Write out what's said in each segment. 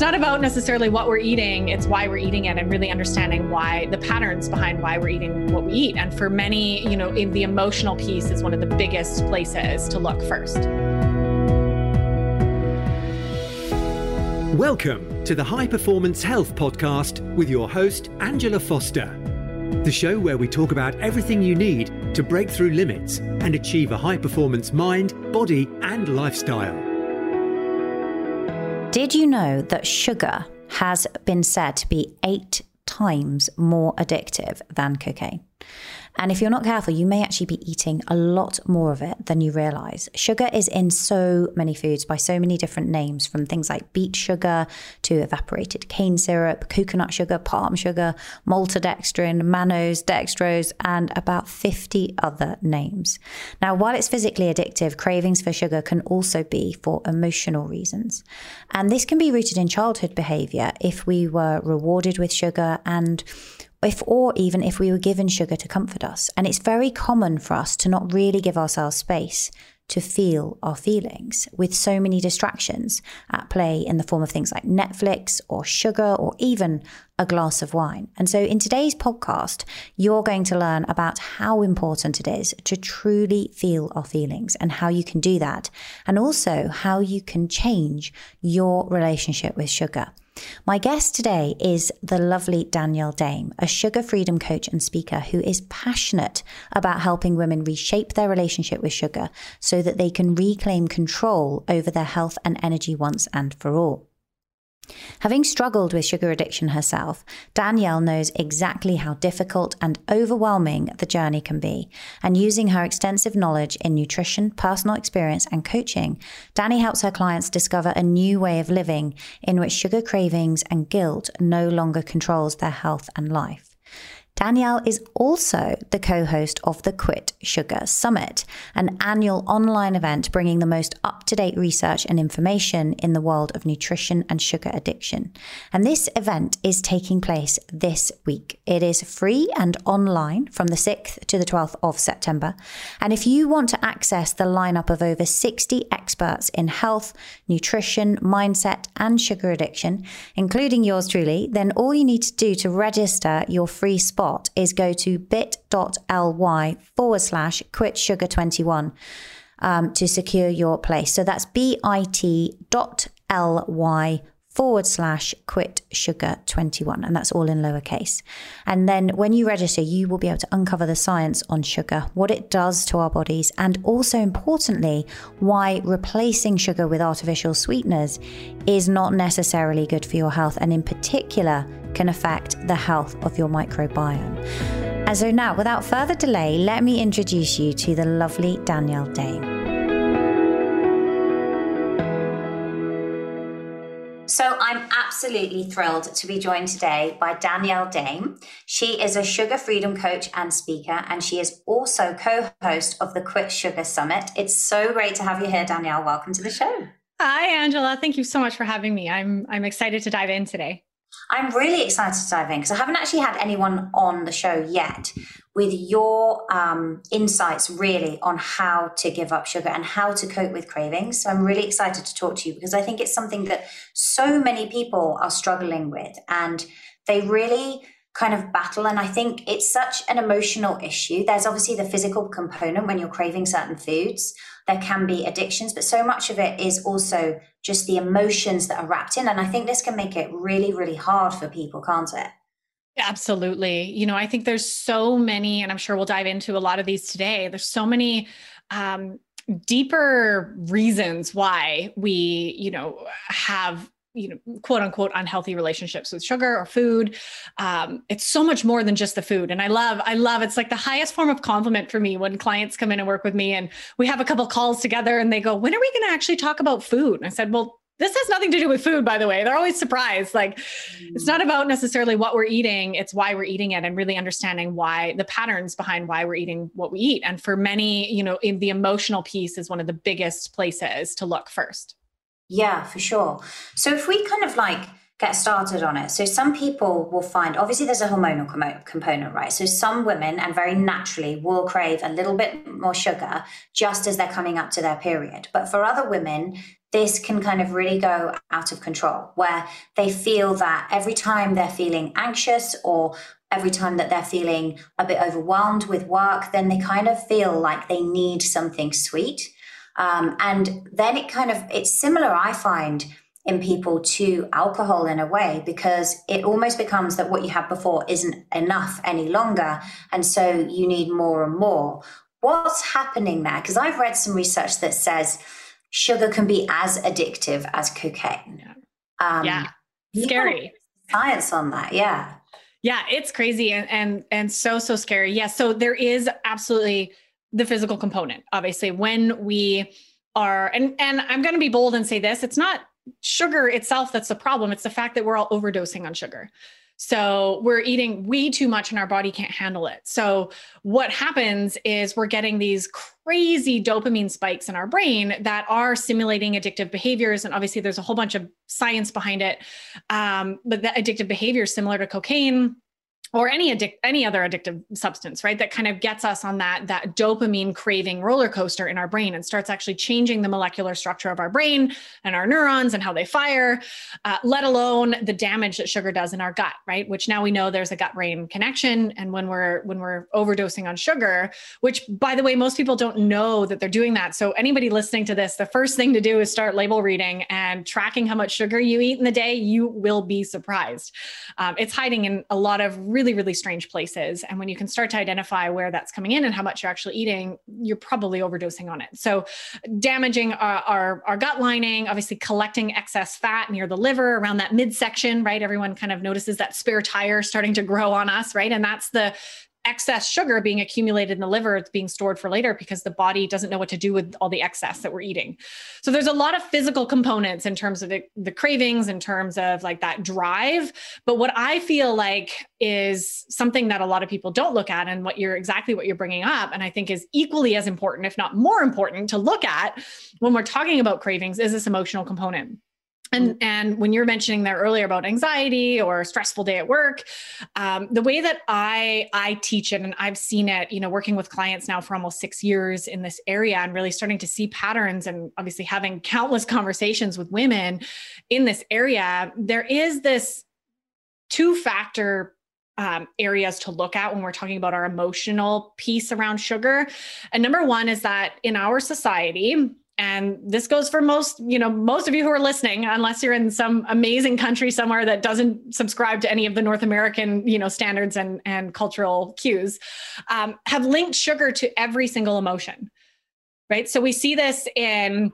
it's not about necessarily what we're eating, it's why we're eating it and really understanding why the patterns behind why we're eating what we eat. And for many, you know, the emotional piece is one of the biggest places to look first. Welcome to the High Performance Health Podcast with your host, Angela Foster. The show where we talk about everything you need to break through limits and achieve a high performance mind, body, and lifestyle. Did you know that sugar has been said to be eight times more addictive than cocaine? And if you're not careful, you may actually be eating a lot more of it than you realize. Sugar is in so many foods by so many different names, from things like beet sugar to evaporated cane syrup, coconut sugar, palm sugar, maltodextrin, mannose, dextrose, and about 50 other names. Now, while it's physically addictive, cravings for sugar can also be for emotional reasons. And this can be rooted in childhood behavior if we were rewarded with sugar and if or even if we were given sugar to comfort us. And it's very common for us to not really give ourselves space to feel our feelings with so many distractions at play in the form of things like Netflix or sugar or even a glass of wine. And so in today's podcast, you're going to learn about how important it is to truly feel our feelings and how you can do that. And also how you can change your relationship with sugar. My guest today is the lovely Danielle Daem, a sugar freedom coach and speaker who is passionate about helping women reshape their relationship with sugar so that they can reclaim control over their health and energy once and for all. Having struggled with sugar addiction herself, Danielle knows exactly how difficult and overwhelming the journey can be. And using her extensive knowledge in nutrition, personal experience, and coaching, Danny helps her clients discover a new way of living in which sugar cravings and guilt no longer controls their health and life. Danielle is also the co host of the Quit Sugar Summit, an annual online event bringing the most up to date research and information in the world of nutrition and sugar addiction. And this event is taking place this week. It is free and online from the 6th to the 12th of September. And if you want to access the lineup of over 60 experts in health, nutrition, mindset, and sugar addiction, including yours truly, then all you need to do to register your free spot is go to bit.ly forward slash quit sugar 21 um, to secure your place. So that's bit.ly forward slash quit sugar 21 and that's all in lowercase. And then when you register you will be able to uncover the science on sugar what it does to our bodies and also importantly why replacing sugar with artificial sweeteners is not necessarily good for your health and in particular can affect the health of your microbiome. And so now without further delay let me introduce you to the lovely danielle Daem absolutely thrilled to be joined today by Danielle Daem. She is a sugar freedom coach and speaker, and she is also co host of the Quit Sugar Summit. It's so great to have you here, Danielle. Welcome to the show. Hi, Angela. Thank you so much for having me. I'm, I'm excited to dive in today. I'm really excited to dive in because I haven't actually had anyone on the show yet with your um, insights really on how to give up sugar and how to cope with cravings. So I'm really excited to talk to you because I think it's something that so many people are struggling with and they really kind of battle. And I think it's such an emotional issue. There's obviously the physical component when you're craving certain foods, there can be addictions, but so much of it is also just the emotions that are wrapped in. And I think this can make it really, really hard for people, can't it? Absolutely. You know, I think there's so many, and I'm sure we'll dive into a lot of these today. There's so many um, deeper reasons why we, you know, have you know quote unquote unhealthy relationships with sugar or food. Um, it's so much more than just the food. And i love i love it's like the highest form of compliment for me when clients come in and work with me and we have a couple calls together and they go when are we going to actually talk about food? And i said well this has nothing to do with food by the way. They're always surprised. Like it's not about necessarily what we're eating. It's why we're eating it and really understanding why the patterns behind why we're eating what we eat. And for many you know the emotional piece is one of the biggest places to look first yeah, for sure. So if we kind of like get started on it. So some people will find, obviously, there's a hormonal com- component, right? So some women, and very naturally, will crave a little bit more sugar just as they're coming up to their period. But for other women, this can kind of really go out of control where they feel that every time they're feeling anxious or every time that they're feeling a bit overwhelmed with work, then they kind of feel like they need something sweet. Um, and then it kind of, it's similar, I find, in people to alcohol in a way because it almost becomes that what you had before isn't enough any longer. And so you need more and more. What's happening there? Because I've read some research that says sugar can be as addictive as cocaine. Yeah. Um, yeah. Scary. Science on that. Yeah. Yeah, it's crazy and and and so so scary. Yeah, so there is absolutely the physical component. Obviously, when we are and and I'm going to be bold and say this, it's not sugar itself that's the problem. It's the fact that we're all overdosing on sugar. So we're eating way too much and our body can't handle it. So what happens is we're getting these crazy dopamine spikes in our brain that are simulating addictive behaviors. And obviously there's a whole bunch of science behind it. Um, but the addictive behavior is similar to cocaine or any any other addictive substance right that kind of gets us on that that dopamine craving roller coaster in our brain and starts actually changing the molecular structure of our brain and our neurons and how they fire uh, let alone the damage that sugar does in our gut right which now we know there's a gut brain connection. And when we're when we're overdosing on sugar which by the way most people don't know that they're doing that. So anybody listening to this the first thing to do is start label reading and tracking how much sugar you eat in the day you will be surprised. Um, it's hiding in a lot of really really, really strange places. And when you can start to identify where that's coming in and how much you're actually eating, you're probably overdosing on it. So, damaging our, our, our gut lining, obviously collecting excess fat near the liver around that midsection, right? Everyone kind of notices that spare tire starting to grow on us, right? And that's the excess sugar being accumulated in the liver it's being stored for later because the body doesn't know what to do with all the excess that we're eating. So there's a lot of physical components in terms of the, the cravings in terms of like that drive. But what i feel like is something that a lot of people don't look at and what you're exactly what you're bringing up and i think is equally as important if not more important to look at when we're talking about cravings is this emotional component and mm-hmm. and when you're mentioning there earlier about anxiety or stressful day at work um, the way that i i teach it and i've seen it you know working with clients now for almost six years in this area and really starting to see patterns and obviously having countless conversations with women in this area there is this two factor um, areas to look at when we're talking about our emotional piece around sugar. And number one is that in our society, and this goes for most you know most of you who are listening unless you're in some amazing country somewhere that doesn't subscribe to any of the north american you know standards and and cultural cues um, have linked sugar to every single emotion right? So we see this in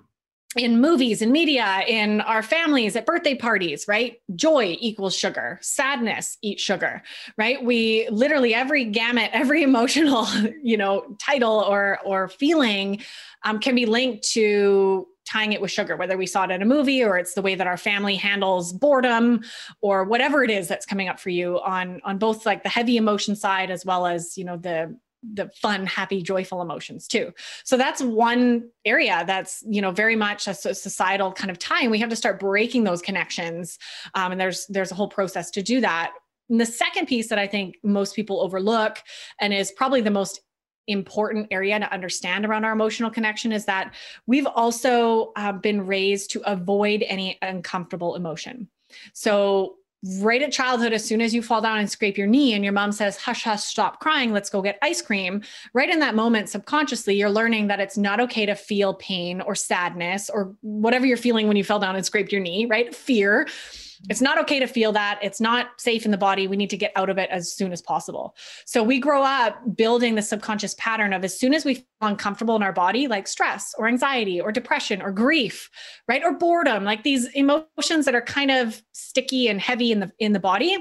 in movies and media in our families at birthday parties right? Joy equals sugar. Sadness eat sugar right? We literally every gamut every emotional you know title or or feeling um, can be linked to tying it with sugar whether we saw it in a movie or it's the way that our family handles boredom or whatever it is that's coming up for you on on both like the heavy emotion side as well as you know the the fun happy joyful emotions too. So that's one area that's you know very much a societal kind of tie and we have to start breaking those connections um, and there's there's a whole process to do that. And the second piece that i think most people overlook and is probably the most important area to understand around our emotional connection is that we've also uh, been raised to avoid any uncomfortable emotion. So right at childhood, as soon as you fall down and scrape your knee and your mom says, hush, hush, stop crying, let's go get ice cream, right in that moment, subconsciously, you're learning that it's not okay to feel pain or sadness or whatever you're feeling when you fell down and scraped your knee, right? Fear it's not okay to feel that. It's not safe in the body. We need to get out of it as soon as possible. So we grow up building the subconscious pattern of as soon as we feel uncomfortable in our body, like stress or anxiety or depression or grief, right? Or boredom, like these emotions that are kind of sticky and heavy in the in the body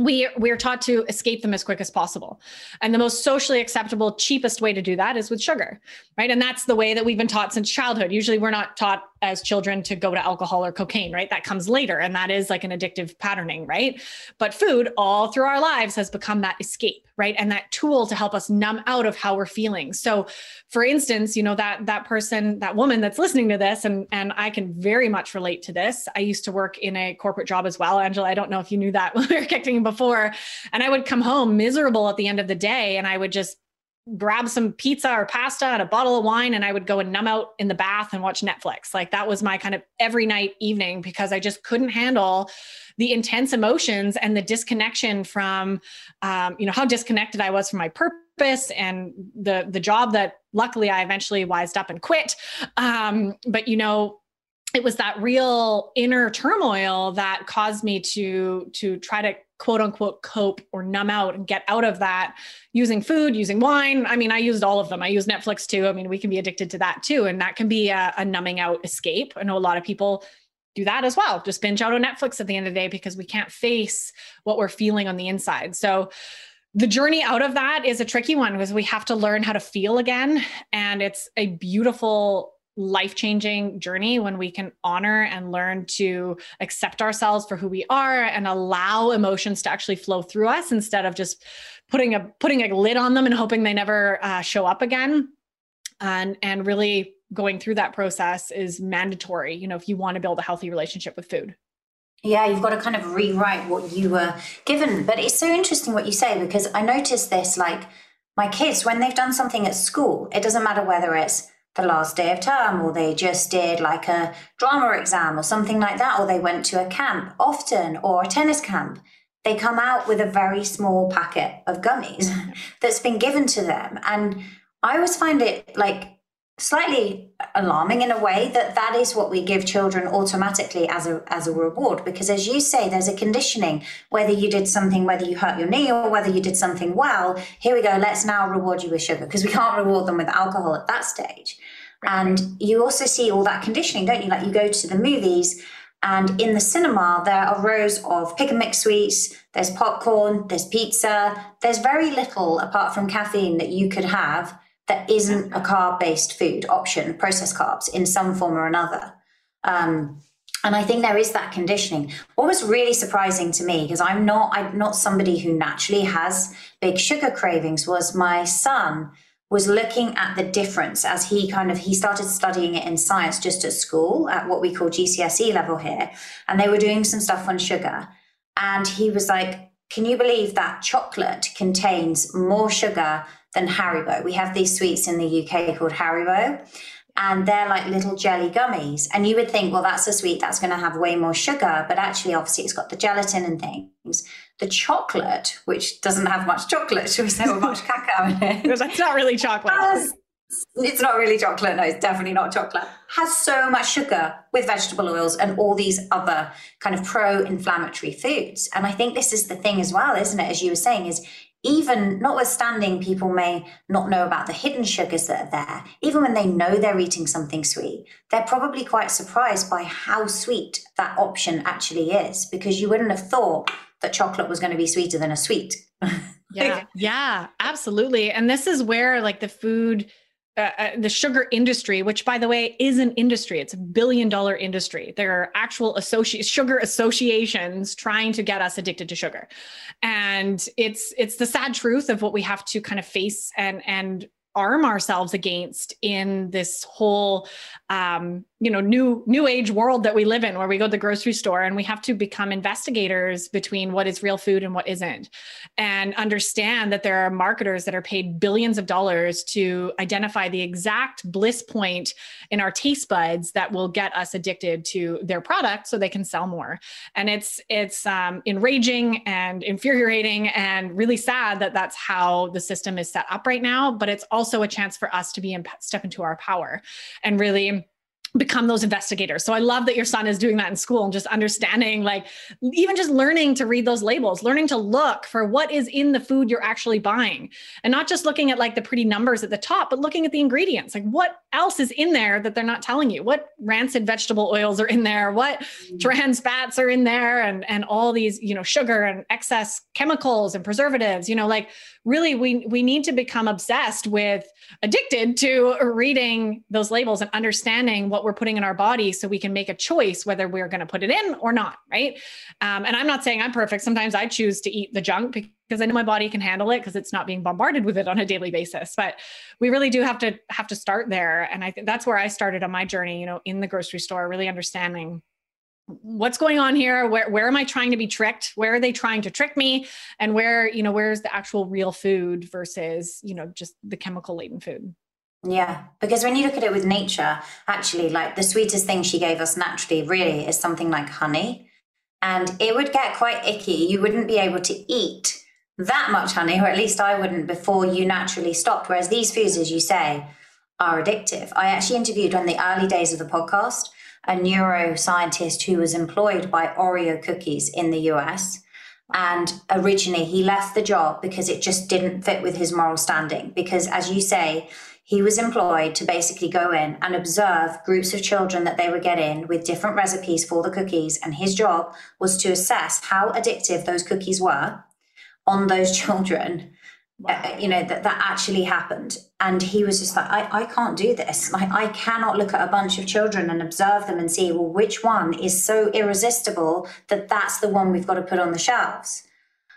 we we are taught to escape them as quick as possible and the most socially acceptable cheapest way to do that is with sugar right and that's the way that we've been taught since childhood usually we're not taught as children to go to alcohol or cocaine, right? That comes later. And that is like an addictive patterning, right? But food all through our lives has become that escape, right? And that tool to help us numb out of how we're feeling. So for instance, you know, that that person, that woman that's listening to this, and and I can very much relate to this. I used to work in a corporate job as well. Angela, I don't know if you knew that when we were kicking before. And I would come home miserable at the end of the day and I would just grab some pizza or pasta and a bottle of wine and I would go and numb out in the bath and watch Netflix. Like that was my kind of every night evening because I just couldn't handle the intense emotions and the disconnection from um, you know how disconnected I was from my purpose and the the job that luckily I eventually wised up and quit. Um, but you know it was that real inner turmoil that caused me to to try to quote unquote cope or numb out and get out of that using food using wine. I mean i used all of them. I use netflix too. I mean we can be addicted to that too. And that can be a, a numbing out escape. I know a lot of people do that as well. Just binge out on netflix at the end of the day because we can't face what we're feeling on the inside. So the journey out of that is a tricky one because we have to learn how to feel again. And it's a beautiful life changing journey when we can honor and learn to accept ourselves for who we are and allow emotions to actually flow through us instead of just putting a putting a lid on them and hoping they never uh, show up again and and really going through that process is mandatory you know if you want to build a healthy relationship with food yeah, you've got to kind of rewrite what you were given. But it's so interesting what you say because I noticed this like my kids, when they've done something at school, it doesn't matter whether it's the last day of term or they just did like a drama exam or something like that or they went to a camp often or a tennis camp. They come out with a very small packet of gummies mm-hmm. that's been given to them. And i always find it like slightly alarming in a way that that is what we give children automatically as a as a reward. Because as you say there's a conditioning. Whether you did something whether you hurt your knee or whether you did something well here we go let's now reward you with sugar. Because we can't reward them with alcohol at that stage. Right. and you also see all that conditioning don't you? Like you go to the movies and in the cinema there are rows of pick and mix sweets there's popcorn there's pizza. There's very little apart from caffeine that you could have that isn't a carb based food option, processed carbs in some form or another. Um, and I think there is that conditioning. What was really surprising to me, because I'm not I'm not somebody who naturally has big sugar cravings, was my son was looking at the difference as he kind of he started studying it in science just at school at what we call GCSE level here, and they were doing some stuff on sugar, and he was like, "Can you believe that chocolate contains more sugar than Haribo. We have these sweets in the UK called Haribo, and they're like little jelly gummies. And you would think, well, that's a sweet that's going to have way more sugar, but actually, obviously, it's got the gelatin and things. The chocolate, which doesn't have much chocolate, should we say, or much cacao in it? That's not really chocolate. Has, it's not really chocolate. No, it's definitely not chocolate. Has so much sugar with vegetable oils and all these other kind of pro-inflammatory foods. And I think this is the thing as well, isn't it? As you were saying, is even notwithstanding people may not know about the hidden sugars that are there, even when they know they're eating something sweet, they're probably quite surprised by how sweet that option actually is because you wouldn't have thought that chocolate was going to be sweeter than a sweet. yeah, yeah, absolutely. And this is where like the food uh, uh, the sugar industry, which by the way is an industry, it's a billion dollar industry. There are actual sugar associations trying to get us addicted to sugar, and it's it's the sad truth of what we have to kind of face and and arm ourselves against in this whole um, you know new new age world that we live in where we go to the grocery store and we have to become investigators between what is real food and what isn't and understand that there are marketers that are paid billions of dollars to identify the exact bliss point in our taste buds that will get us addicted to their product so they can sell more. And it's it's um, enraging and infuriating and really sad that that's how the system is set up right now but it's also a chance for us to be in, step into our power and really become those investigators. So I love that your son is doing that in school and just understanding like even just learning to read those labels, learning to look for what is in the food you're actually buying and not just looking at like the pretty numbers at the top, but looking at the ingredients. Like what else is in there that they're not telling you? What rancid vegetable oils are in there? What mm-hmm. trans fats are in there and and all these, you know, sugar and excess chemicals and preservatives, you know, like really we we need to become obsessed with addicted to reading those labels and understanding what we're putting in our body so we can make a choice whether we're going to put it in or not right? Um, and i'm not saying i'm perfect. Sometimes i choose to eat the junk because i know my body can handle it because it's not being bombarded with it on a daily basis. But we really do have to have to start there. And i think that's where i started on my journey you know in the grocery store really understanding what's going on here? Where, where am i trying to be tricked? Where are they trying to trick me? And where you know where's the actual real food versus you know just the chemical laden food? Yeah because when you look at it with nature actually like the sweetest thing she gave us naturally really is something like honey. And it would get quite icky. You wouldn't be able to eat that much honey or at least i wouldn't before you naturally stopped. Whereas these foods as you say are addictive. I actually interviewed on the early days of the podcast a neuroscientist who was employed by Oreo cookies in the US. And originally, he left the job because it just didn't fit with his moral standing. Because, as you say, he was employed to basically go in and observe groups of children that they would get in with different recipes for the cookies. And his job was to assess how addictive those cookies were on those children wow. you know that that actually happened. And he was just like I, I can't do this. Like i cannot look at a bunch of children and observe them and see well which one is so irresistible that that's the one we've got to put on the shelves.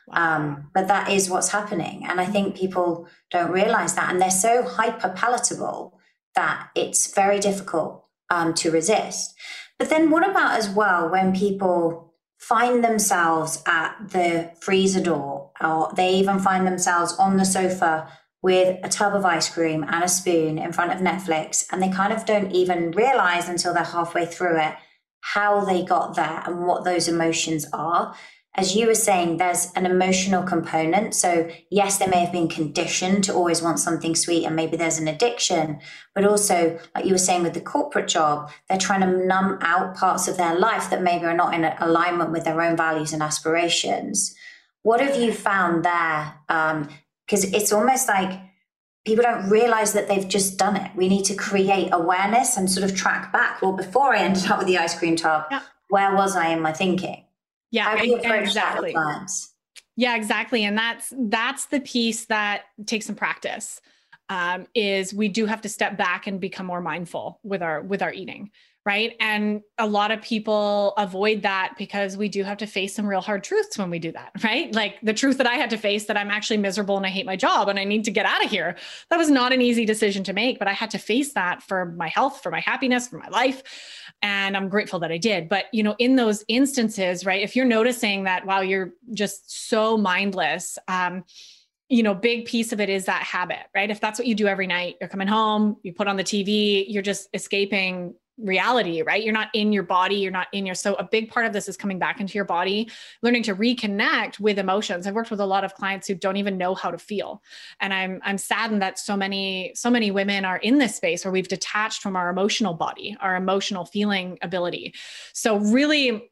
Wow. um, but that is what's happening. And i think people don't realize that. And they're so hyper palatable that it's very difficult um, to resist. But then what about as well when people find themselves at the freezer door, or they even find themselves on the sofa with a tub of ice cream and a spoon in front of Netflix, and they kind of don't even realize until they're halfway through it how they got there and what those emotions are as you were saying, there's an emotional component. So, yes, they may have been conditioned to always want something sweet, and maybe there's an addiction. But also, like you were saying with the corporate job, they're trying to numb out parts of their life that maybe are not in alignment with their own values and aspirations. What have you found there? Because um, it's almost like people don't realize that they've just done it. We need to create awareness and sort of track back. Well, before I ended up with the ice cream tub, yeah. where was I in my thinking? Yeah, exactly. Yeah, exactly. And that's that's the piece that takes some practice. Um, is we do have to step back and become more mindful with our with our eating right? And a lot of people avoid that because we do have to face some real hard truths when we do that right? Like the truth that i had to face that i'm actually miserable and i hate my job and i need to get out of here that was not an easy decision to make but i had to face that for my health for my happiness for my life and i'm grateful that i did. But you know in those instances right if you're noticing that while you're just so mindless um, you know, big piece of it is that habit, right? If that's what you do every night, you're coming home, you put on the TV, you're just escaping reality, right? You're not in your body, you're not in your so a big part of this is coming back into your body, learning to reconnect with emotions. I've worked with a lot of clients who don't even know how to feel. And I'm I'm saddened that so many so many women are in this space where we've detached from our emotional body, our emotional feeling ability. So really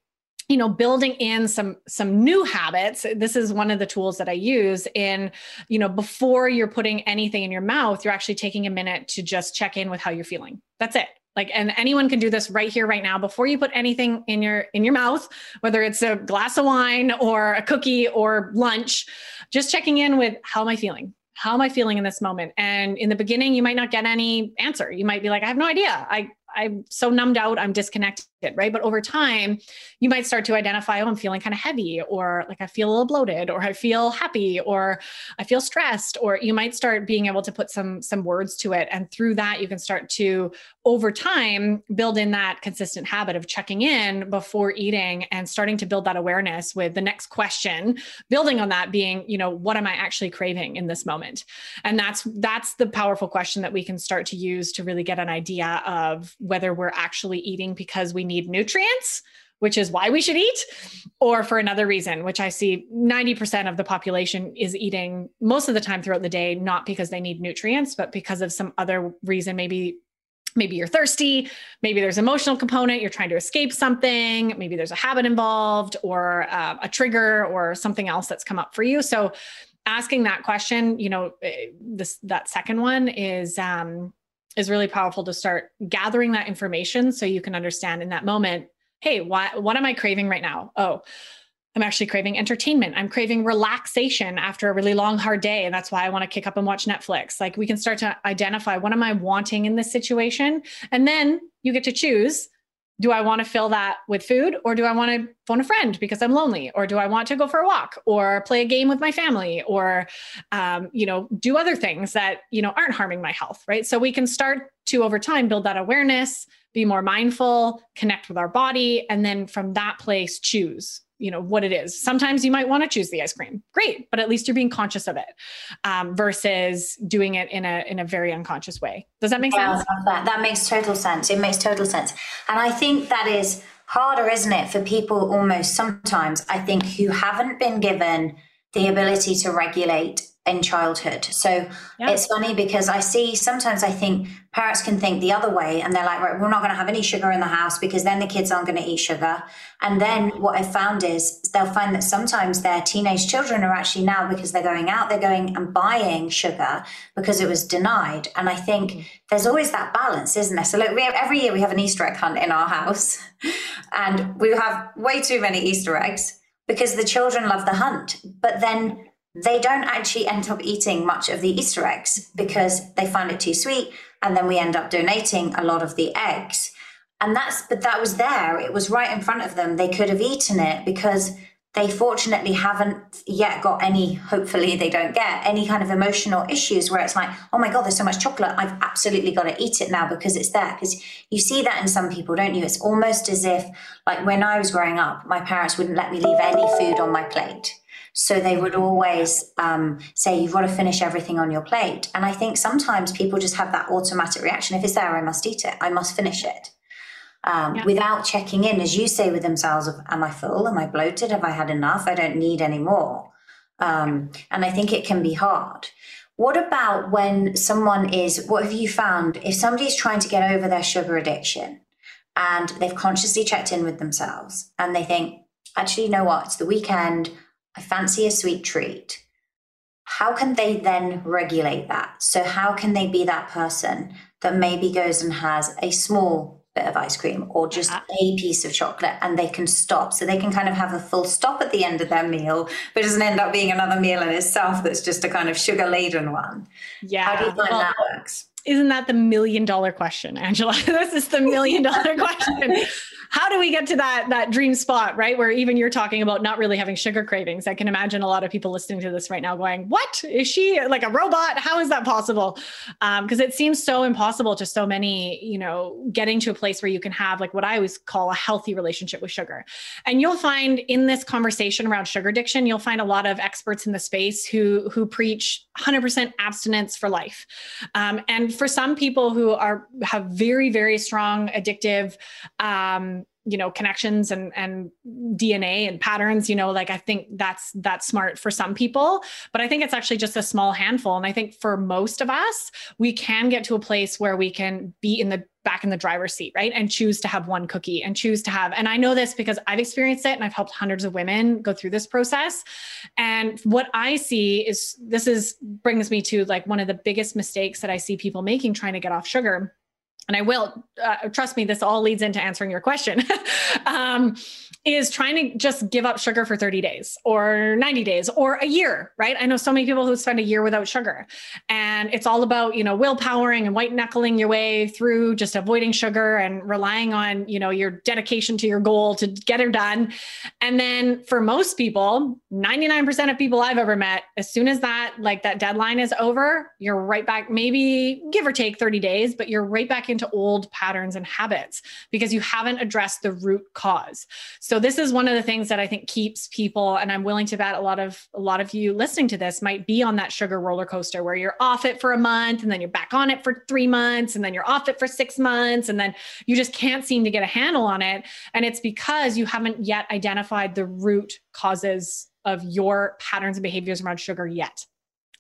you know building in some some new habits this is one of the tools that i use in you know before you're putting anything in your mouth you're actually taking a minute to just check in with how you're feeling that's it like and anyone can do this right here right now. Before you put anything in your in your mouth whether it's a glass of wine or a cookie or lunch just checking in with how am i feeling? How am i feeling in this moment? And in the beginning you might not get any answer. You might be like i have no idea. I I'm so numbed out, I'm disconnected, right? But over time, you might start to identify, oh, I'm feeling kind of heavy, or like I feel a little bloated, or I feel happy, or I feel stressed, or you might start being able to put some some words to it. And through that, you can start to over time build in that consistent habit of checking in before eating and starting to build that awareness with the next question, building on that being, you know, what am I actually craving in this moment? And that's that's the powerful question that we can start to use to really get an idea of whether we're actually eating because we need nutrients which is why we should eat, or for another reason, which I see 90% of the population is eating most of the time throughout the day, not because they need nutrients, but because of some other reason. Maybe, maybe you're thirsty, maybe there's emotional component, you're trying to escape something, maybe there's a habit involved, or uh, a trigger, or something else that's come up for you. So asking that question, you know, eh, this that second one is um is really powerful to start gathering that information so you can understand in that moment hey why, what am i craving right now oh I'm actually craving entertainment. I'm craving relaxation after a really long, hard day. And that's why I want to kick up and watch Netflix. Like we can start to identify what am I wanting in this situation? And then you get to choose do I want to fill that with food or do I want to phone a friend because I'm lonely? Or do I want to go for a walk or play a game with my family or um, you know do other things that you know aren't harming my health right? So we can start to over time build that awareness be more mindful connect with our body and then from that place choose you know what it is. Sometimes you might want to choose the ice cream. Great but at least you're being conscious of it um, versus doing it in a in a very unconscious way. Does that make yeah, sense? that. that makes total sense. It makes total sense. And i think that is harder isn't it for people almost sometimes i think who haven't been given the ability to regulate in childhood. So yeah. it's funny because I see sometimes I think parents can think the other way and they're like, right, we're not going to have any sugar in the house because then the kids aren't going to eat sugar. And then what I found is they'll find that sometimes their teenage children are actually now because they're going out, they're going and buying sugar because it was denied. And I think mm-hmm. there's always that balance, isn't there? So look, we have, every year we have an Easter egg hunt in our house and we have way too many Easter eggs because the children love the hunt. But then they don't actually end up eating much of the Easter eggs because they find it too sweet. And then we end up donating a lot of the eggs. And that's, but that was there. It was right in front of them. They could have eaten it because they fortunately haven't yet got any, hopefully they don't get any kind of emotional issues where it's like, oh my God, there's so much chocolate. I've absolutely got to eat it now because it's there. Because you see that in some people, don't you? It's almost as if, like when I was growing up, my parents wouldn't let me leave any food on my plate so they would always um, say, You've got to finish everything on your plate. And I think sometimes people just have that automatic reaction if it's there, I must eat it, I must finish it. Um, yeah. Without checking in, as you say with themselves, of, Am I full? Am I bloated? Have I had enough? I don't need any more. Um, and I think it can be hard. What about when someone is, what have you found? If somebody's trying to get over their sugar addiction and they've consciously checked in with themselves and they think, actually, you know what? It's the weekend. I fancy a sweet treat. How can they then regulate that? So, how can they be that person that maybe goes and has a small bit of ice cream or just uh-huh. a piece of chocolate and they can stop? So, they can kind of have a full stop at the end of their meal, but it doesn't end up being another meal in itself that's just a kind of sugar laden one. Yeah. How do you find well, that works? Isn't that the million dollar question, Angela? this is the million dollar question how do we get to that that dream spot, right? Where even you're talking about not really having sugar cravings. I can imagine a lot of people listening to this right now going, "What is she like a robot? How is that possible?" Because um, it seems so impossible to so many, you know, getting to a place where you can have like what I always call a healthy relationship with sugar. And you'll find in this conversation around sugar addiction, you'll find a lot of experts in the space who who preach 100% abstinence for life. Um, and for some people who are have very very strong addictive um, you know connections and and dna and patterns you know like i think that's that's smart for some people but i think it's actually just a small handful. And i think for most of us we can get to a place where we can be in the back in the driver's seat right? And choose to have one cookie and choose to have and i know this because i've experienced it and i've helped hundreds of women go through this process. And what i see is this is brings me to like one of the biggest mistakes that i see people making trying to get off sugar and I will uh, trust me, this all leads into answering your question, um, is trying to just give up sugar for 30 days or 90 days or a year, right? I know so many people who spend a year without sugar and it's all about, you know, willpowering and white knuckling your way through just avoiding sugar and relying on, you know, your dedication to your goal to get it done. And then for most people, 99% of people I've ever met, as soon as that, like that deadline is over, you're right back, maybe give or take 30 days, but you're right back into old patterns and habits because you haven't addressed the root cause. So this is one of the things that I think keeps people and I'm willing to bet a lot of a lot of you listening to this might be on that sugar roller coaster where you're off it for a month and then you're back on it for 3 months and then you're off it for 6 months and then you just can't seem to get a handle on it and it's because you haven't yet identified the root causes of your patterns and behaviors around sugar yet.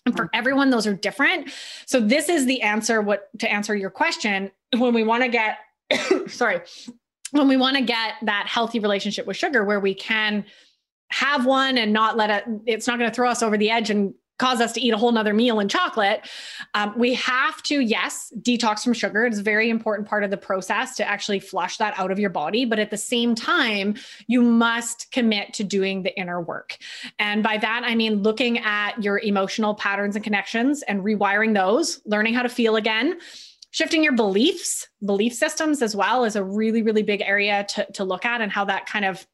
And for mm. everyone, those are different. So this is the answer. What to answer your question when we want to get, sorry, when we want to get that healthy relationship with sugar, where we can have one and not let it, it's not going to throw us over the edge and cause us to eat a whole nother meal in chocolate. Um, we have to, yes, detox from sugar. It's a very important part of the process to actually flush that out of your body. But at the same time, you must commit to doing the inner work. And by that, I mean looking at your emotional patterns and connections and rewiring those, learning how to feel again shifting your beliefs belief systems as well is a really really big area to, to look at and how that kind of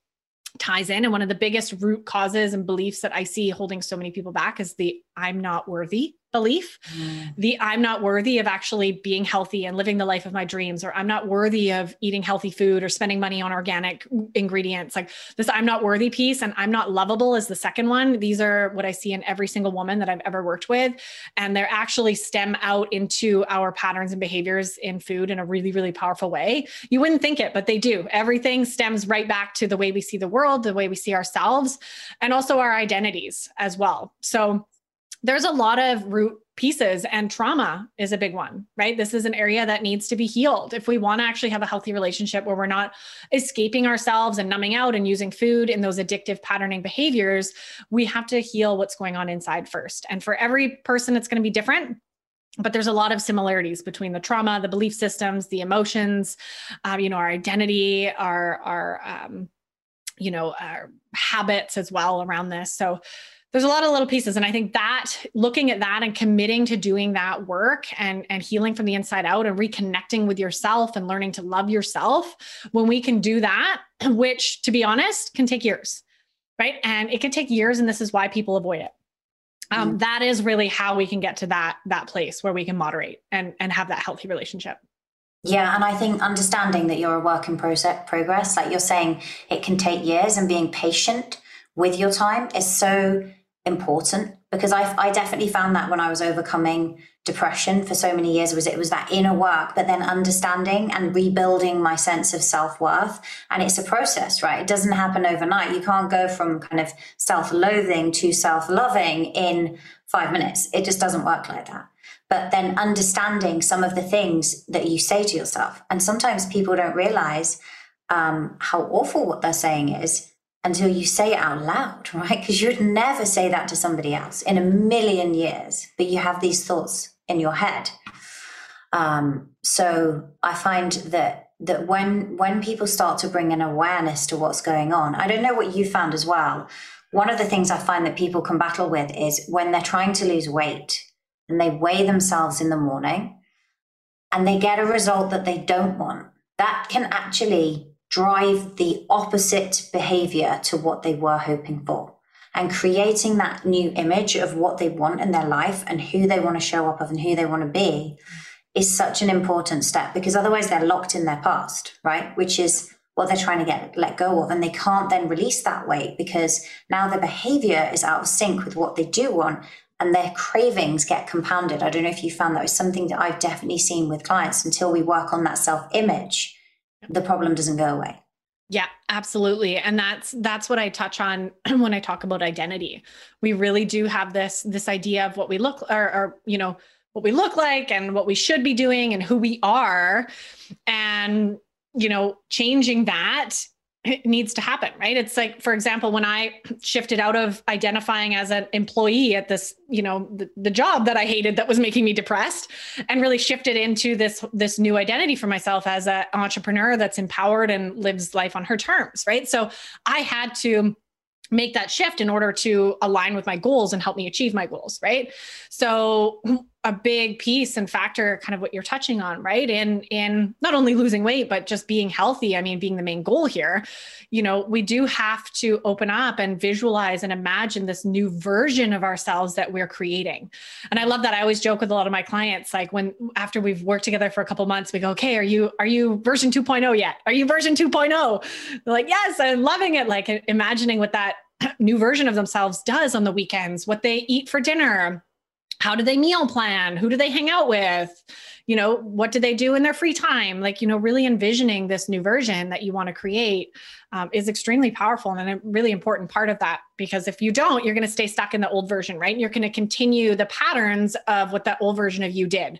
ties in. And one of the biggest root causes and beliefs that I see holding so many people back is the I'm not worthy belief. Mm. the i'm not worthy of actually being healthy and living the life of my dreams or i'm not worthy of eating healthy food or spending money on organic ingredients. Like this i'm not worthy piece and i'm not lovable is the second one. These are what i see in every single woman that i've ever worked with and they're actually stem out into our patterns and behaviors in food in a really really powerful way. You wouldn't think it but they do. Everything stems right back to the way we see the world the way we see ourselves and also our identities as well. So there's a lot of root pieces and trauma is a big one, right? This is an area that needs to be healed. If we want to actually have a healthy relationship where we're not escaping ourselves and numbing out and using food and those addictive patterning behaviors, we have to heal what's going on inside first. And for every person, it's going to be different but there's a lot of similarities between the trauma the belief systems the emotions um, you know our identity our our um, you know our habits as well around this so there's a lot of little pieces. And i think that looking at that and committing to doing that work and and healing from the inside out and reconnecting with yourself and learning to love yourself when we can do that which to be honest can take years right? And it can take years and this is why people avoid it. Um, mm. that is really how we can get to that that place where we can moderate and and have that healthy relationship. Yeah, and I think understanding that you're a work in process progress, like you're saying, it can take years, and being patient with your time is so important because I, I definitely found that when I was overcoming depression for so many years was it was that inner work but then understanding and rebuilding my sense of self-worth. And it's a process right? It doesn't happen overnight. You can't go from kind of self-loathing to self-loving in 5 minutes. It just doesn't work like that. But then understanding some of the things that you say to yourself. And sometimes people don't realize um, how awful what they're saying is until you say it out loud, right? Because you would never say that to somebody else in a million years, but you have these thoughts in your head. Um, so I find that that when when people start to bring an awareness to what's going on, I don't know what you found as well. One of the things I find that people can battle with is when they're trying to lose weight and they weigh themselves in the morning and they get a result that they don't want. That can actually drive the opposite behavior to what they were hoping for. And creating that new image of what they want in their life and who they want to show up of and who they want to be is such an important step because otherwise they're locked in their past, right? Which is what they're trying to get let go of. And they can't then release that weight because now their behavior is out of sync with what they do want and their cravings get compounded. I don't know if you found that was something that I've definitely seen with clients until we work on that self image the problem doesn't go away. Yeah, absolutely. And that's that's what I touch on when I talk about identity. We really do have this this idea of what we look or, or you know, what we look like and what we should be doing and who we are and you know, changing that it needs to happen, right? It's like, for example, when I shifted out of identifying as an employee at this, you know, the, the, job that I hated that was making me depressed, and really shifted into this this new identity for myself as an entrepreneur that's empowered and lives life on her terms, right? So I had to make that shift in order to align with my goals and help me achieve my goals right so a big piece and factor kind of what you're touching on right? In in not only losing weight but just being healthy i mean being the main goal here. You know we do have to open up and visualize and imagine this new version of ourselves that we're creating. And i love that. I always joke with a lot of my clients like when after we've worked together for a couple months we go okay are you are you version 2.0 yet? Are you version 2.0 they're like yes i'm loving it. Like imagining what that new version of themselves does on the weekends what they eat for dinner how do they meal plan? Who do they hang out with? You know what do they do in their free time? Like you know really envisioning this new version that you want to create um, is extremely powerful and a really important part of that because if you don't you're going to stay stuck in the old version right? You're going to continue the patterns of what that old version of you did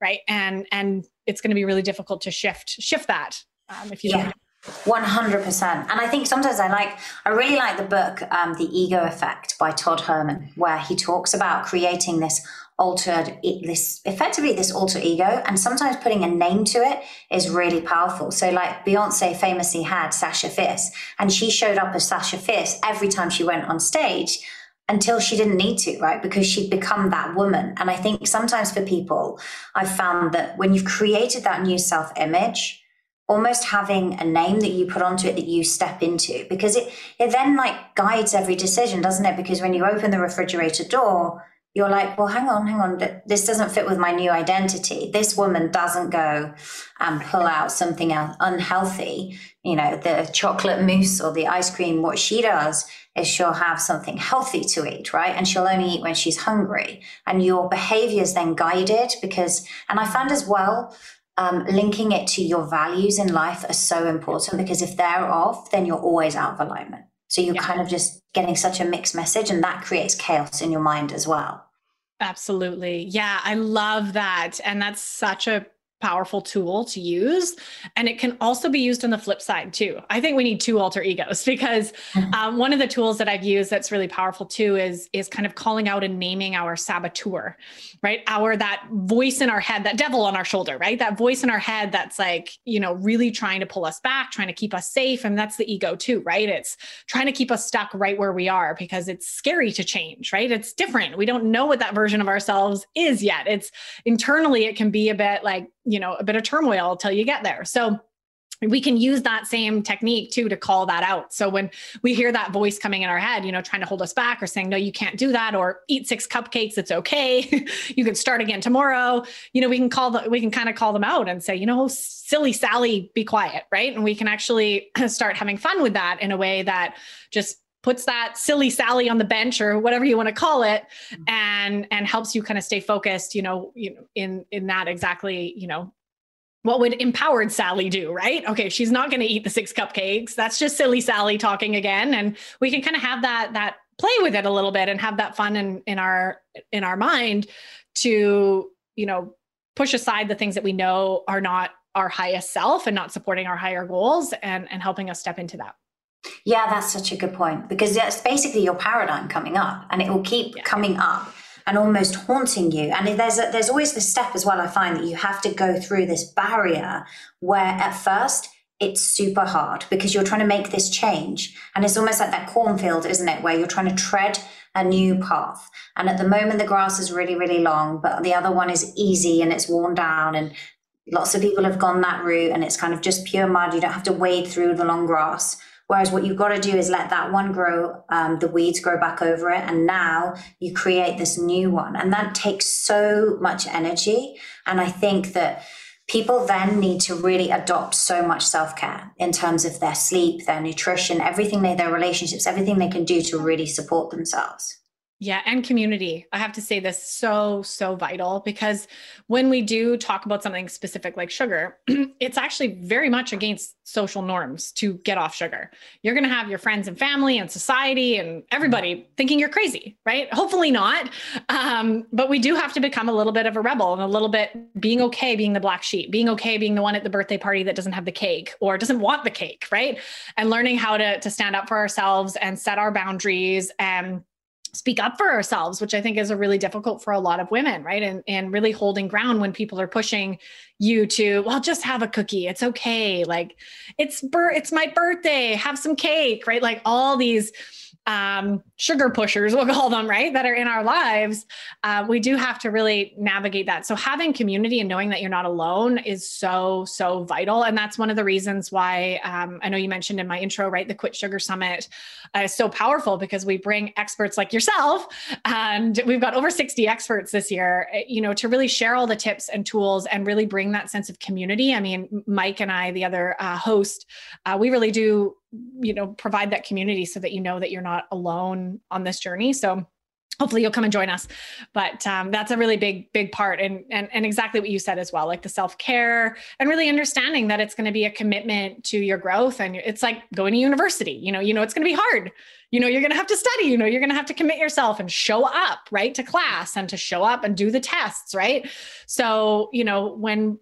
right? And and it's going to be really difficult to shift shift that um, if you yeah. don't 100%. And I think sometimes I like, I really like the book, um, The Ego Effect by Todd Herman, where he talks about creating this altered, this effectively this alter ego. And sometimes putting a name to it is really powerful. So, like Beyonce famously had Sasha Fierce, and she showed up as Sasha Fierce every time she went on stage until she didn't need to, right? Because she'd become that woman. And I think sometimes for people, I've found that when you've created that new self image, almost having a name that you put onto it that you step into because it it then like guides every decision doesn't it? Because when you open the refrigerator door you're like well hang on hang on this doesn't fit with my new identity. This woman doesn't go and pull out something unhealthy you know the chocolate mousse or the ice cream. What she does is she'll have something healthy to eat right? And she'll only eat when she's hungry. And your behavior is then guided because and i found as well um, linking it to your values in life are so important because if they're off, then you're always out of alignment. So you're yeah. kind of just getting such a mixed message, and that creates chaos in your mind as well. Absolutely. Yeah, I love that. And that's such a powerful tool to use. And it can also be used on the flip side too. I think we need two alter egos because mm-hmm. um, one of the tools that I've used that's really powerful too is is kind of calling out and naming our saboteur, right? Our that voice in our head, that devil on our shoulder, right? That voice in our head that's like, you know, really trying to pull us back, trying to keep us safe. And that's the ego too, right? It's trying to keep us stuck right where we are because it's scary to change, right? It's different. We don't know what that version of ourselves is yet. It's internally, it can be a bit like, you know, a bit of turmoil until you get there. So we can use that same technique too to call that out. So when we hear that voice coming in our head, you know, trying to hold us back or saying, no, you can't do that, or eat six cupcakes, it's okay. you can start again tomorrow. You know, we can call the, we can kind of call them out and say, you know, silly Sally, be quiet. Right. And we can actually start having fun with that in a way that just puts that silly Sally on the bench or whatever you want to call it mm-hmm. and and helps you kind of stay focused you know you know in in that exactly you know what would empowered Sally do, right? Okay, she's not going to eat the six cupcakes. That's just silly Sally talking again and we can kind of have that that play with it a little bit and have that fun in in our in our mind to, you know, push aside the things that we know are not our highest self and not supporting our higher goals and and helping us step into that. Yeah, that's such a good point because that's basically your paradigm coming up and it will keep yeah. coming up and almost haunting you. And there's a, there's always this step as well. I find that you have to go through this barrier where at first it's super hard because you're trying to make this change, and it's almost like that cornfield, isn't it, where you're trying to tread a new path. And at the moment, the grass is really really long, but the other one is easy and it's worn down and. Lots of people have gone that route and it's kind of just pure mud. You don't have to wade through the long grass. Whereas what you've got to do is let that one grow, um, the weeds grow back over it. And now you create this new one. And that takes so much energy. And I think that people then need to really adopt so much self care in terms of their sleep, their nutrition, everything they, their relationships, everything they can do to really support themselves. Yeah, and community. I have to say this so so vital because when we do talk about something specific like sugar, it's actually very much against social norms to get off sugar. You're going to have your friends and family and society and everybody thinking you're crazy, right? Hopefully not. Um, but we do have to become a little bit of a rebel and a little bit being okay being the black sheep, being okay being the one at the birthday party that doesn't have the cake or doesn't want the cake, right? And learning how to to stand up for ourselves and set our boundaries and speak up for ourselves, which I think is a really difficult for a lot of women, right? And and really holding ground when people are pushing you to, well, just have a cookie. It's okay. Like it's bir- it's my birthday. Have some cake, right? Like all these um, sugar pushers, we'll call them, right, that are in our lives, uh, we do have to really navigate that. So, having community and knowing that you're not alone is so, so vital. And that's one of the reasons why um, I know you mentioned in my intro, right, the Quit Sugar Summit uh, is so powerful because we bring experts like yourself, and we've got over 60 experts this year, eh, you know, to really share all the tips and tools and really bring that sense of community. I mean, Mike and I, the other uh, host, uh, we really do you know provide that community so that you know that you're not alone on this journey. So hopefully you'll come and join us. But um, that's a really big big part and, and and exactly what you said as well like the self-care and really understanding that it's going to be a commitment to your growth and it's like going to university. You know you know it's going to be hard. You know you're going to have to study. You know you're going to have to commit yourself and show up right to class and to show up and do the tests right? So you know when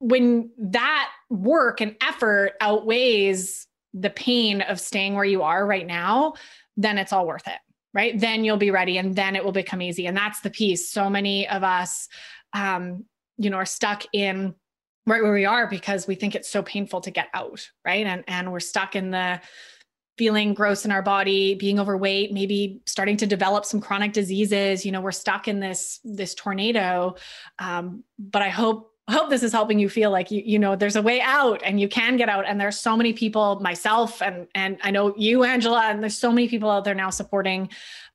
when that work and effort outweighs the pain of staying where you are right now, then it's all worth it. Right. Then you'll be ready and then it will become easy. And that's the piece. So many of us, um, you know, are stuck in right where we are because we think it's so painful to get out. Right. And, and we're stuck in the, feeling gross in our body being overweight maybe starting to develop some chronic diseases you know we're stuck in this this tornado um, but i hope I hope this is helping you feel like you you know there's a way out and you can get out. And there's so many people myself and and I know you Angela and there's so many people out there now supporting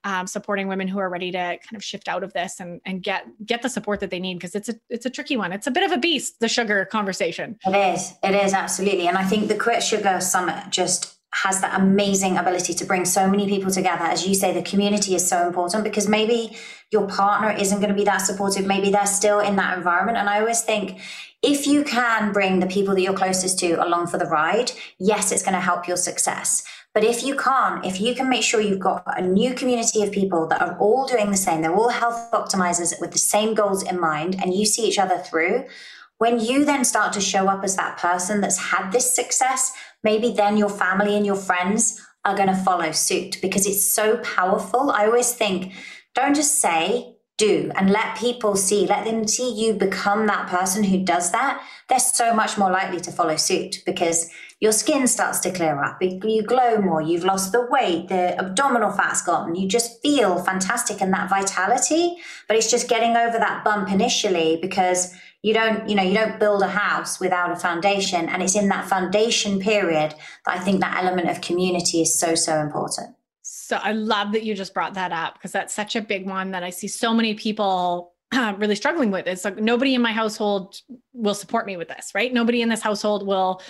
um, supporting women who are ready to kind of shift out of this and and get get the support that they need. Because it's a it's a tricky one. It's a bit of a beast the sugar conversation. It is. It is absolutely. And I think the quit sugar summit just has that amazing ability to bring so many people together. As you say, the community is so important because maybe your partner isn't going to be that supportive. Maybe they're still in that environment. And I always think if you can bring the people that you're closest to along for the ride, yes, it's going to help your success. But if you can't, if you can make sure you've got a new community of people that are all doing the same, they're all health optimizers with the same goals in mind, and you see each other through, when you then start to show up as that person that's had this success, maybe then your family and your friends are going to follow suit because it's so powerful. I always think, don't just say, do and let people see, let them see you become that person who does that. They're so much more likely to follow suit because your skin starts to clear up, you glow more, you've lost the weight, the abdominal fat's gone, you just feel fantastic and that vitality. But it's just getting over that bump initially because you don't you know you don't build a house without a foundation and it's in that foundation period that i think that element of community is so so important. So i love that you just brought that up because that's such a big one that i see so many people uh, really struggling with it's like nobody in my household will support me with this right nobody in this household will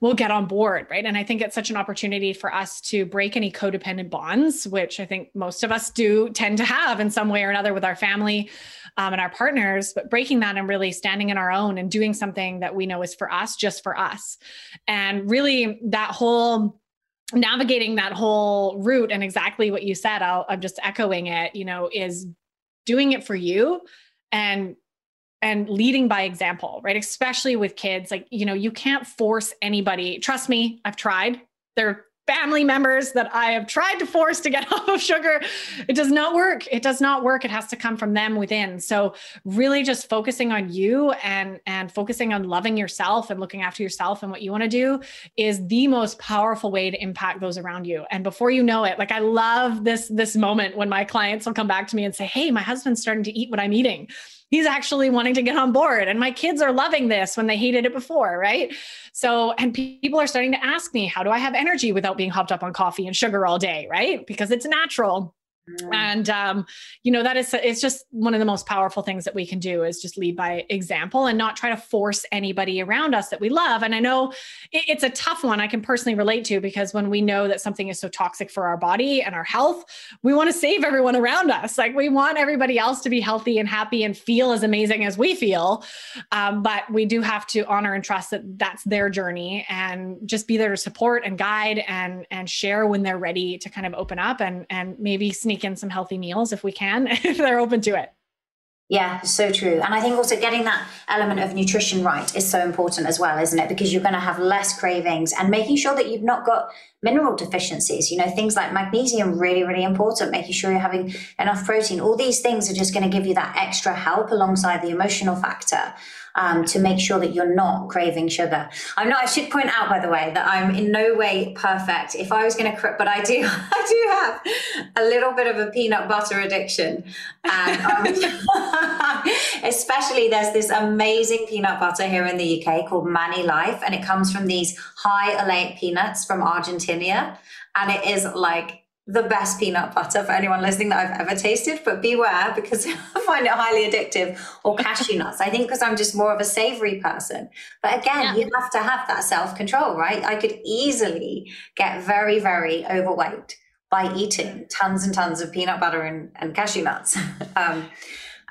will get on board right and i think it's such an opportunity for us to break any codependent bonds which i think most of us do tend to have in some way or another with our family um, and our partners, but breaking that and really standing in our own and doing something that we know is for us, just for us. And really, that whole navigating that whole route and exactly what you said, I'll, I'm just echoing it, you know, is doing it for you and and leading by example, right? Especially with kids, like, you know, you can't force anybody. Trust me, I've tried. There family members that I have tried to force to get off of sugar. It does not work. It does not work. It has to come from them within. So really just focusing on you and and focusing on loving yourself and looking after yourself and what you want to do is the most powerful way to impact those around you. And before you know it, like I love this this moment when my clients will come back to me and say, "Hey, my husband's starting to eat what I'm eating." He's actually wanting to get on board. And my kids are loving this when they hated it before right? So and people are starting to ask me how do i have energy without being hopped up on coffee and sugar all day right? Because it's natural. And um, you know that is it's just one of the most powerful things that we can do is just lead by example and not try to force anybody around us that we love. And I know it, it's a tough one I can personally relate to because when we know that something is so toxic for our body and our health, we want to save everyone around us. Like we want everybody else to be healthy and happy and feel as amazing as we feel. Um, but we do have to honor and trust that that's their journey and just be there to support and guide and and share when they're ready to kind of open up and and maybe sneak sneak in some healthy meals if we can, if they're open to it. Yeah, so true. And I think also getting that element of nutrition right is so important as well, isn't it? Because you're going to have less cravings and making sure that you've not got mineral deficiencies. You know, things like magnesium, really, really important, making sure you're having enough protein. All these things are just going to give you that extra help alongside the emotional factor um, to make sure that you're not craving sugar. I'm not. I should point out, by the way, that I'm in no way perfect. If I was going to, but I do, I do have a little bit of a peanut butter addiction, and um, especially there's this amazing peanut butter here in the UK called ManiLife, and it comes from these high oleic peanuts from Argentina, and it is like the best peanut butter for anyone listening that I've ever tasted, but beware because I find it highly addictive. Or cashew nuts. I think because I'm just more of a savory person. But again, yeah. you have to have that self control, right? I could easily get very, very overweight by eating tons and tons of peanut butter and, and cashew nuts. um,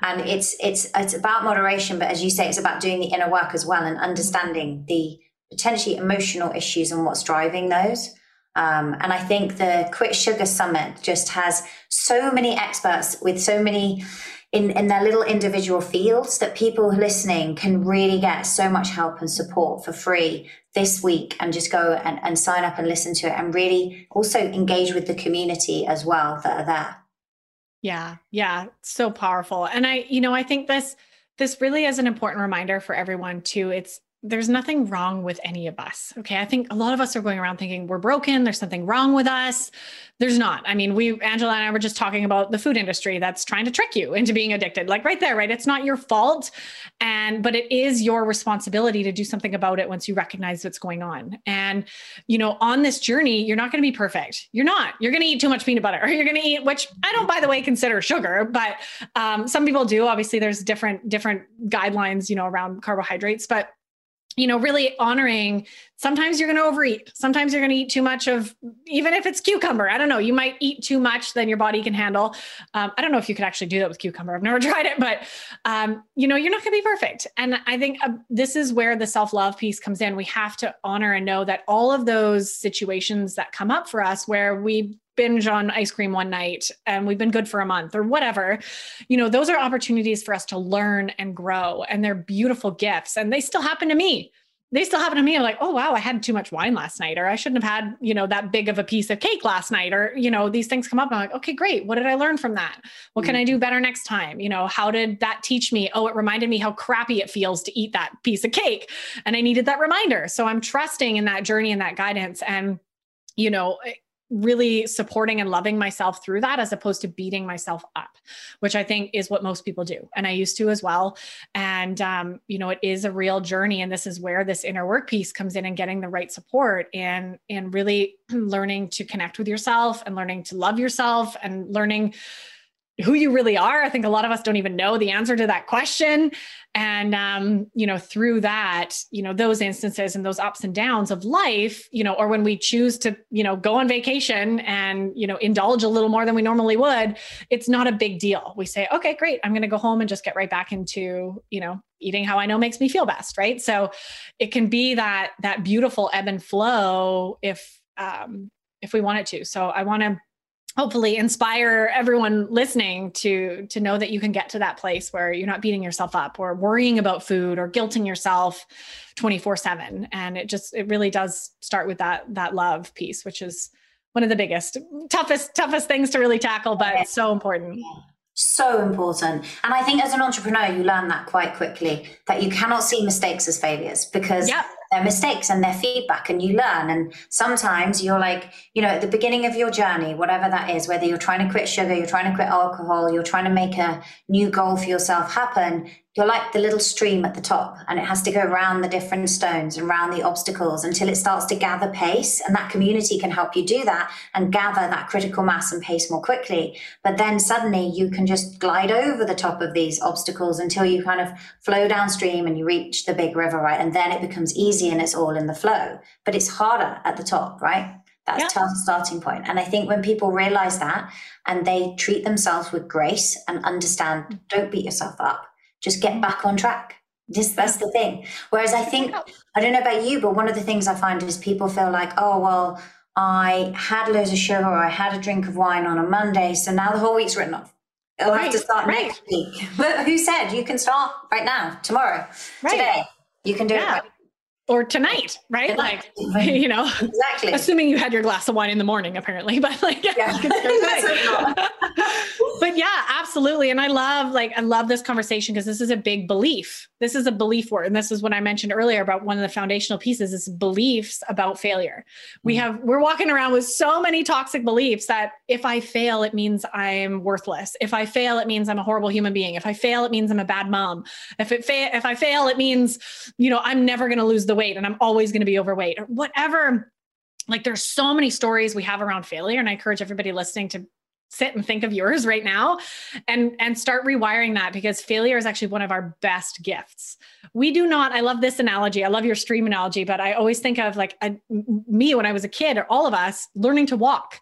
and it's it's it's about moderation, but as you say, it's about doing the inner work as well and understanding the potentially emotional issues and what's driving those. Um, and I think the Quit Sugar Summit just has so many experts with so many in, in their little individual fields that people listening can really get so much help and support for free this week and just go and, and sign up and listen to it and really also engage with the community as well that are there. Yeah, yeah, so powerful. And I, you know, I think this this really is an important reminder for everyone too. It's there's nothing wrong with any of us. Okay. I think a lot of us are going around thinking we're broken. There's something wrong with us. There's not. I mean, we, Angela and I were just talking about the food industry that's trying to trick you into being addicted, like right there, right? It's not your fault. And, but it is your responsibility to do something about it once you recognize what's going on. And, you know, on this journey, you're not going to be perfect. You're not. You're going to eat too much peanut butter or you're going to eat, which I don't, by the way, consider sugar, but um, some people do. Obviously, there's different, different guidelines, you know, around carbohydrates, but you know, really honoring sometimes you're going to overeat. Sometimes you're going to eat too much of, even if it's cucumber. I don't know. You might eat too much than your body can handle. Um, I don't know if you could actually do that with cucumber. I've never tried it, but, um, you know, you're not going to be perfect. And I think uh, this is where the self love piece comes in. We have to honor and know that all of those situations that come up for us where we binge on ice cream one night and we've been good for a month or whatever you know those are opportunities for us to learn and grow and they're beautiful gifts and they still happen to me they still happen to me. I'm like, oh wow, I had too much wine last night, or I shouldn't have had, you know, that big of a piece of cake last night, or you know, these things come up. I'm like, okay, great. What did I learn from that? What mm-hmm. can I do better next time? You know, how did that teach me? Oh, it reminded me how crappy it feels to eat that piece of cake, and I needed that reminder. So I'm trusting in that journey and that guidance, and you know, really supporting and loving myself through that as opposed to beating myself up which i think is what most people do. And i used to as well. And um, you know it is a real journey. And this is where this inner work piece comes in and getting the right support and and really learning to connect with yourself and learning to love yourself and learning who you really are. I think a lot of us don't even know the answer to that question. And, um, you know, through that, you know, those instances and those ups and downs of life, you know, or when we choose to, you know, go on vacation and, you know, indulge a little more than we normally would, it's not a big deal. We say, okay, great. I'm going to go home and just get right back into, you know, eating how I know makes me feel best. Right. So it can be that, that beautiful ebb and flow if, um, if we want it to. So I want to hopefully inspire everyone listening to to know that you can get to that place where you're not beating yourself up or worrying about food or guilting yourself 24/7 and it just it really does start with that that love piece which is one of the biggest toughest toughest things to really tackle but it's so important. So important. And i think as an entrepreneur you learn that quite quickly that you cannot see mistakes as failures because yep their mistakes and their feedback and you learn. And sometimes you're like you know at the beginning of your journey whatever that is whether you're trying to quit sugar you're trying to quit alcohol you're trying to make a new goal for yourself happen you're like the little stream at the top and it has to go around the different stones and around the obstacles until it starts to gather pace and that community can help you do that and gather that critical mass and pace more quickly. But then suddenly you can just glide over the top of these obstacles until you kind of flow downstream and you reach the big river right? And then it becomes easy and it's all in the flow. But it's harder at the top right? That's yeah. tough starting point. And i think when people realize that and they treat themselves with grace and understand don't beat yourself up just get back on track. Just that's the thing. Whereas I think I don't know about you, but one of the things I find is people feel like, oh well, I had loads of sugar or I had a drink of wine on a Monday, so now the whole week's written off. I'll right, have to start right. next week. But who said you can start right now, tomorrow, right. today? You can do yeah. it right or tonight, right? Like, you know, exactly. Assuming you had your glass of wine in the morning, apparently, but like, yeah. yeah. but yeah, absolutely. And I love, like, I love this conversation because this is a big belief. This is a belief word. And this is what I mentioned earlier about one of the foundational pieces is beliefs about failure. We mm. have, we're walking around with so many toxic beliefs that if I fail, it means I'm worthless. If I fail, it means I'm a horrible human being. If I fail, it means I'm a bad mom. If it fail, if I fail, it means, you know, I'm never going to lose the the weight and I'm always going to be overweight or whatever. Like there's so many stories we have around failure. And I encourage everybody listening to sit and think of yours right now and and start rewiring that because failure is actually one of our best gifts we do not i love this analogy i love your stream analogy but i always think of like a, me when i was a kid or all of us learning to walk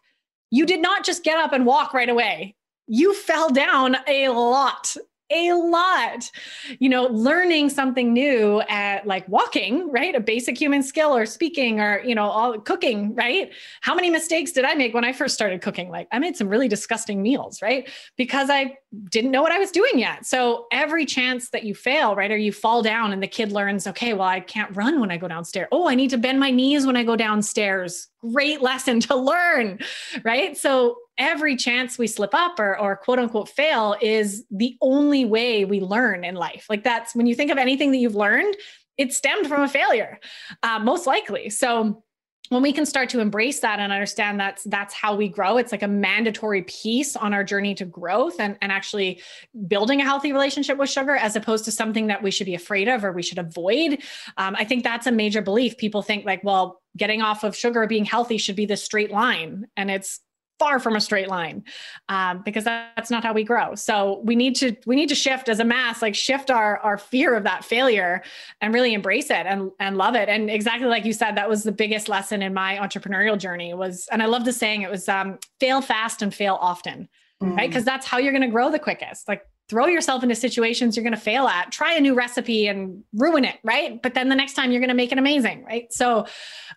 you did not just get up and walk right away you fell down a lot a lot. You know, learning something new at like walking, right? A basic human skill or speaking or, you know, all cooking, right? How many mistakes did I make when I first started cooking? Like I made some really disgusting meals, right? Because I didn't know what I was doing yet. So every chance that you fail, right? Or you fall down and the kid learns, okay, well, I can't run when I go downstairs. Oh, I need to bend my knees when I go downstairs. Great lesson to learn, right? So every chance we slip up or, or quote unquote fail is the only way we learn in life. Like that's when you think of anything that you've learned, it stemmed from a failure, uh, most likely. So when we can start to embrace that and understand that's that's how we grow it's like a mandatory piece on our journey to growth and, and actually building a healthy relationship with sugar as opposed to something that we should be afraid of or we should avoid um, i think that's a major belief people think like well getting off of sugar being healthy should be the straight line and it's far from a straight line um, because that's not how we grow. So we need to we need to shift as a mass like shift our our fear of that failure and really embrace it and and love it. And exactly like you said that was the biggest lesson in my entrepreneurial journey was and i love the saying it was um, fail fast and fail often mm. right because that's how you're going to grow the quickest. Like throw yourself into situations you're going to fail at try a new recipe and ruin it right? But then the next time you're going to make it amazing right? So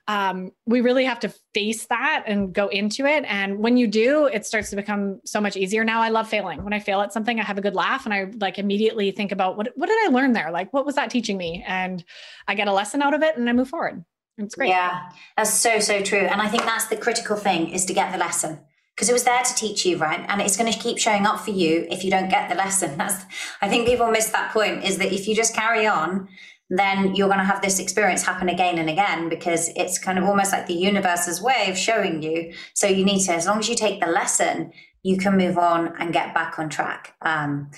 um, we really have to face that and go into it. And when you do it starts to become so much easier. Now i love failing. When i fail at something i have a good laugh and i like immediately think about what, what did i learn there? Like what was that teaching me? And i get a lesson out of it and i move forward. It's great. Yeah that's so so true. And i think that's the critical thing is to get the lesson because it was there to teach you, right? And it's going to keep showing up for you if you don't get the lesson. That's, I think people miss that point is that if you just carry on, then you're going to have this experience happen again and again because it's kind of almost like the universe's way of showing you. So you need to, as long as you take the lesson, you can move on and get back on track. Um,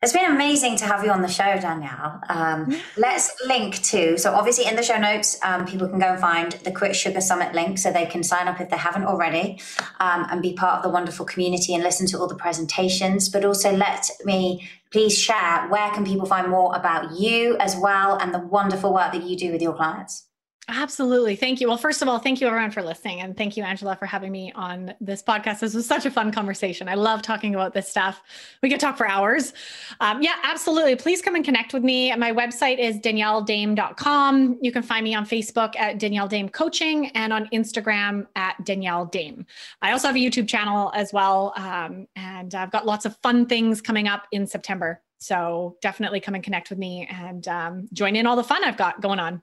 it's been amazing to have you on the show, Danielle. Um, let's link to, so obviously in the show notes, um, people can go and find the Quit Sugar Summit link so they can sign up if they haven't already um, and be part of the wonderful community and listen to all the presentations. But also let me please share where can people find more about you as well and the wonderful work that you do with your clients. Absolutely. Thank you. Well, first of all, thank you everyone for listening. And thank you, Angela, for having me on this podcast. This was such a fun conversation. I love talking about this stuff. We could talk for hours. Um, yeah, absolutely. Please come and connect with me. My website is danielledaem.com. You can find me on Facebook at Danielle Daem Coaching and on Instagram at Danielle Daem. I also have a YouTube channel as well. Um, and I've got lots of fun things coming up in September. So definitely come and connect with me and um, join in all the fun I've got going on.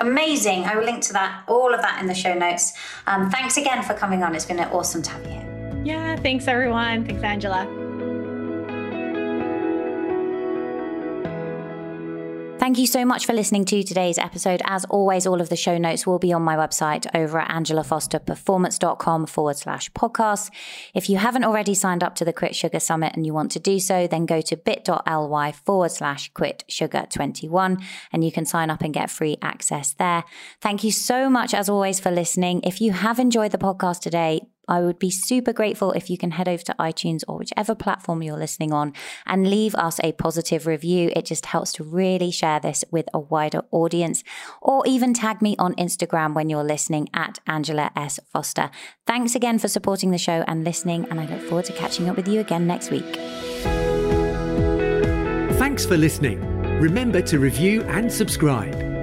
Amazing. I will link to that, all of that in the show notes. Um, thanks again for coming on. It's been awesome to have you here. Yeah, thanks everyone. Thanks, Angela. Thank you so much for listening to today's episode. As always, all of the show notes will be on my website over at angelafosterperformance.com forward slash podcast. If you haven't already signed up to the Quit Sugar Summit and you want to do so, then go to bit.ly forward slash quit sugar 21 and you can sign up and get free access there. Thank you so much, as always, for listening. If you have enjoyed the podcast today, I would be super grateful if you can head over to iTunes or whichever platform you're listening on and leave us a positive review. It just helps to really share this with a wider audience or even tag me on Instagram when you're listening at Angela S. Foster. Thanks again for supporting the show and listening, and I look forward to catching up with you again next week. Thanks for listening. Remember to review and subscribe.